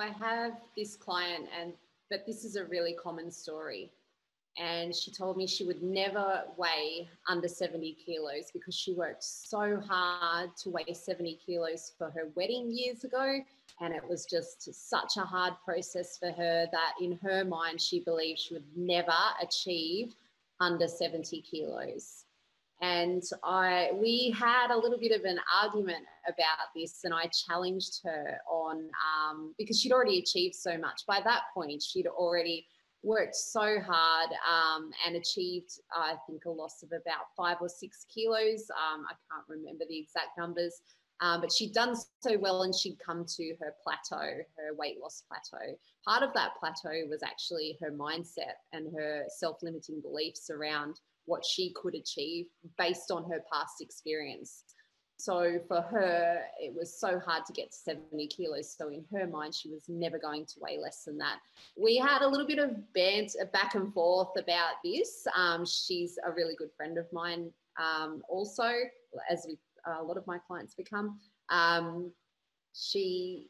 I have this client, and but this is a really common story. And she told me she would never weigh under 70 kilos because she worked so hard to weigh 70 kilos for her wedding years ago. And it was just such a hard process for her that in her mind, she believed she would never achieve under 70 kilos and I we had a little bit of an argument about this, and I challenged her on um, because she'd already achieved so much. By that point, she'd already worked so hard um, and achieved, I think, a loss of about five or six kilos. Um, I can't remember the exact numbers. Um, but she'd done so well and she'd come to her plateau, her weight loss plateau. Part of that plateau was actually her mindset and her self limiting beliefs around what she could achieve based on her past experience. So for her, it was so hard to get to 70 kilos. So in her mind, she was never going to weigh less than that. We had a little bit of banter back and forth about this. Um, she's a really good friend of mine, um, also, as we, a lot of my clients become. Um, she,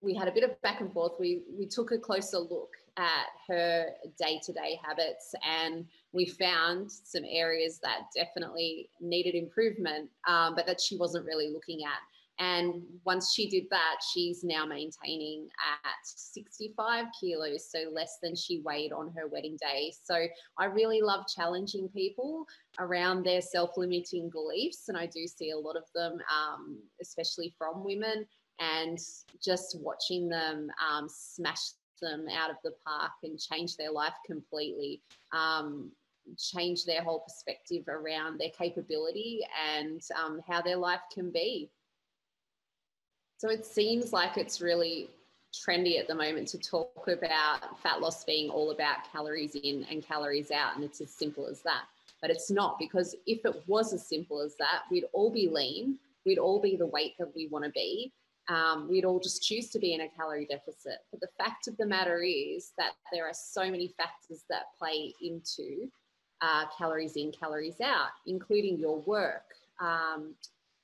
we had a bit of back and forth. We we took a closer look at her day-to-day habits and we found some areas that definitely needed improvement, um, but that she wasn't really looking at. And once she did that, she's now maintaining at 65 kilos, so less than she weighed on her wedding day. So I really love challenging people around their self limiting beliefs. And I do see a lot of them, um, especially from women, and just watching them um, smash them out of the park and change their life completely. Um, change their whole perspective around their capability and um, how their life can be. So it seems like it's really trendy at the moment to talk about fat loss being all about calories in and calories out, and it's as simple as that. But it's not because if it was as simple as that, we'd all be lean, we'd all be the weight that we want to be, um, we'd all just choose to be in a calorie deficit. But the fact of the matter is that there are so many factors that play into uh, calories in, calories out, including your work, um,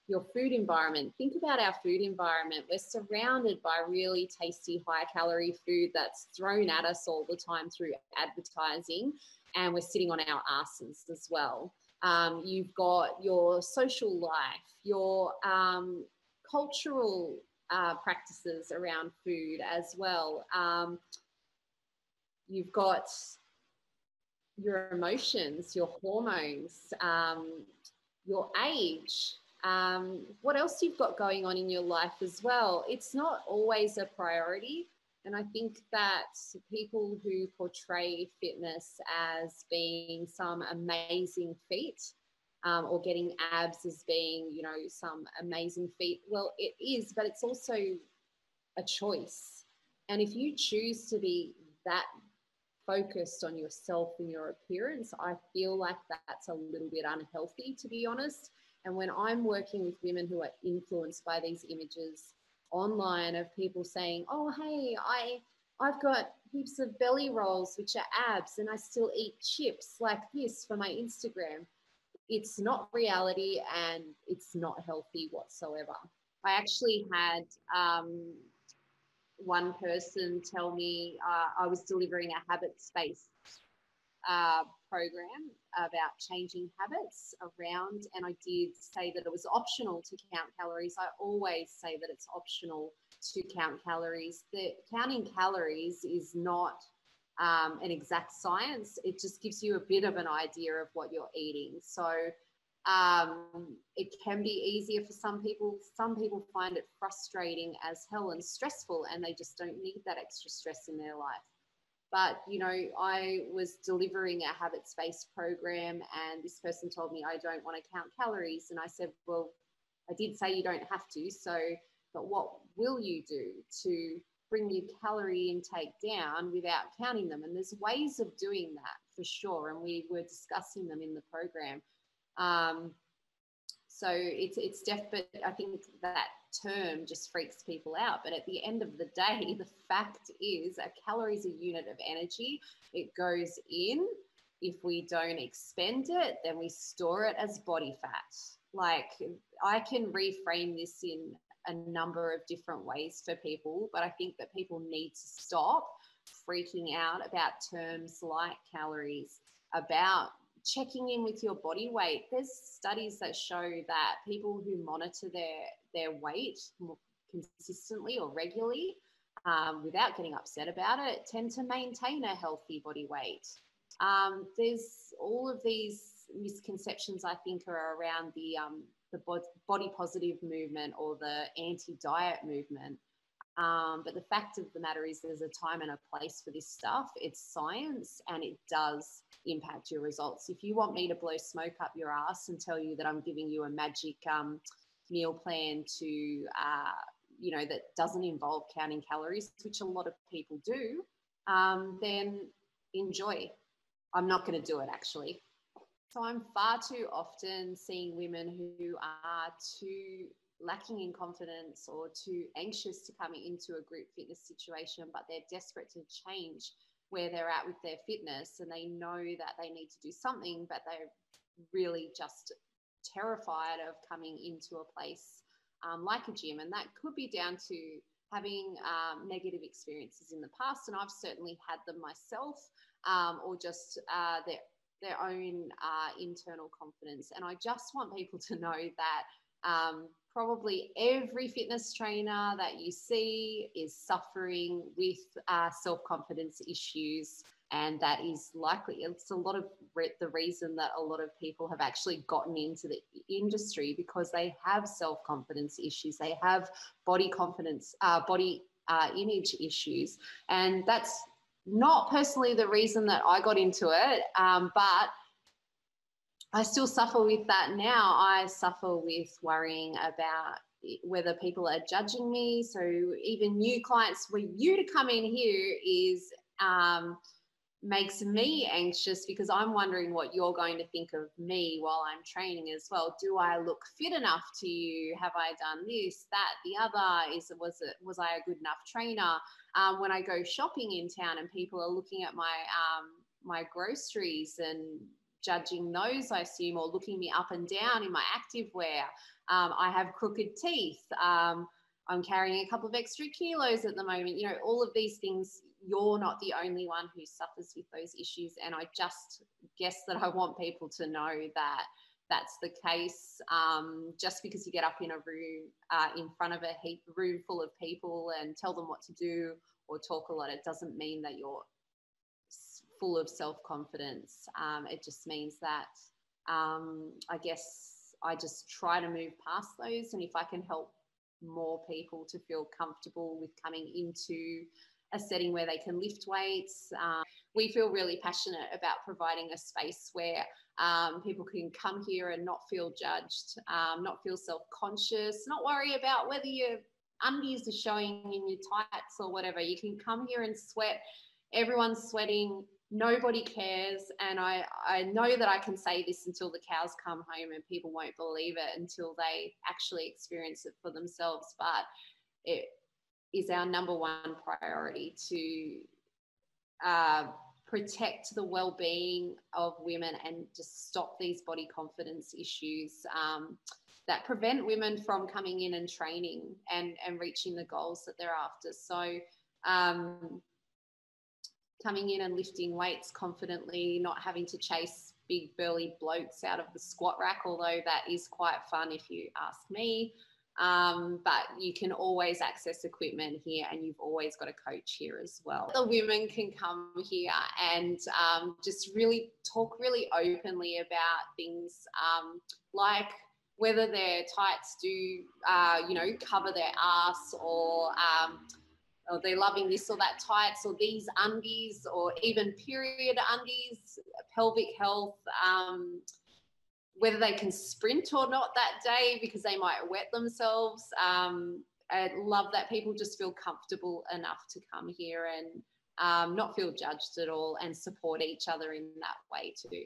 your food environment. Think about our food environment. We're surrounded by really tasty, high calorie food that's thrown at us all the time through advertising, and we're sitting on our asses as well. Um, you've got your social life, your um, cultural uh, practices around food as well. Um, you've got your emotions, your hormones, um, your age, um, what else you've got going on in your life as well. It's not always a priority. And I think that people who portray fitness as being some amazing feat um, or getting abs as being, you know, some amazing feat. Well, it is, but it's also a choice. And if you choose to be that focused on yourself and your appearance, I feel like that's a little bit unhealthy, to be honest. And when I'm working with women who are influenced by these images online of people saying, oh, hey, I, I've got heaps of belly rolls, which are abs, and I still eat chips like this for my Instagram it's not reality and it's not healthy whatsoever. I actually had um, one person tell me uh, I was delivering a habit space uh, program about changing habits around, and I did say that it was optional to count calories. I always say that it's optional to count calories. The counting calories is not um, an exact science. It just gives you a bit of an idea of what you're eating. So um, it can be easier for some people. Some people find it frustrating as hell and stressful, and they just don't need that extra stress in their life. But you know, I was delivering a habit space program, and this person told me I don't want to count calories, and I said, well, I did say you don't have to. So, but what will you do to bring your calorie intake down without counting them. And there's ways of doing that for sure. And we were discussing them in the program. Um, so it's it's def, but I think that term just freaks people out. But at the end of the day, the fact is a calorie is a unit of energy. It goes in. If we don't expend it, then we store it as body fat. Like I can reframe this in a number of different ways for people, but I think that people need to stop freaking out about terms like calories, about checking in with your body weight. There's studies that show that people who monitor their their weight consistently or regularly um, without getting upset about it tend to maintain a healthy body weight. Um, there's all of these misconceptions I think are around the um, the body positive movement or the anti diet movement. Um, but the fact of the matter is, there's a time and a place for this stuff. It's science and it does impact your results. If you want me to blow smoke up your ass and tell you that I'm giving you a magic um, meal plan to, uh, you know, that doesn't involve counting calories, which a lot of people do, um, then enjoy. I'm not going to do it actually. So I'm far too often seeing women who are too lacking in confidence or too anxious to come into a group fitness situation, but they're desperate to change where they're at with their fitness and they know that they need to do something, but they're really just terrified of coming into a place um, like a gym. And that could be down to having um, negative experiences in the past. And I've certainly had them myself, um, or just uh, their, their own uh, internal confidence. And I just want people to know that um, probably every fitness trainer that you see is suffering with uh, self confidence issues. And that is likely, it's a lot of re- the reason that a lot of people have actually gotten into the industry because they have self confidence issues, they have body confidence, uh, body uh, image issues. And that's not personally the reason that I got into it, um, but I still suffer with that now. I suffer with worrying about whether people are judging me. So even new clients, for you to come in here is um, makes me anxious because I'm wondering what you're going to think of me while I'm training as well. Do I look fit enough to you? Have I done this, that, the other? Is was it was I a good enough trainer? Um, when I go shopping in town and people are looking at my um, my groceries and judging those, I assume, or looking me up and down in my active wear. Um, I have crooked teeth. Um, I'm carrying a couple of extra kilos at the moment. You know, all of these things, you're not the only one who suffers with those issues. And I just guess that I want people to know that that's the case. Um, just because you get up in a room uh, in front of a heap, room full of people and tell them what to do or talk a lot, it doesn't mean that you're full of self confidence. Um, it just means that um, I guess I just try to move past those. And if I can help more people to feel comfortable with coming into a setting where they can lift weights, um, we feel really passionate about providing a space where um, people can come here and not feel judged, um, not feel self conscious, not worry about whether your undies are showing in your tights or whatever. You can come here and sweat. Everyone's sweating nobody cares and I, I know that i can say this until the cows come home and people won't believe it until they actually experience it for themselves but it is our number one priority to uh, protect the well-being of women and just stop these body confidence issues um, that prevent women from coming in and training and, and reaching the goals that they're after. So um, coming in and lifting weights confidently, not having to chase big burly blokes out of the squat rack, although that is quite fun if you ask me. Um, but you can always access equipment here and you've always got a coach here as well. The women can come here and um, just really talk really openly about things um, like whether their tights do, uh, you know, cover their ass or um, or they're loving this or that tights or these undies or even period undies, pelvic health, um, whether they can sprint or not that day because they might wet themselves. Um, I love that people just feel comfortable enough to come here and um, not feel judged at all and support each other in that way too.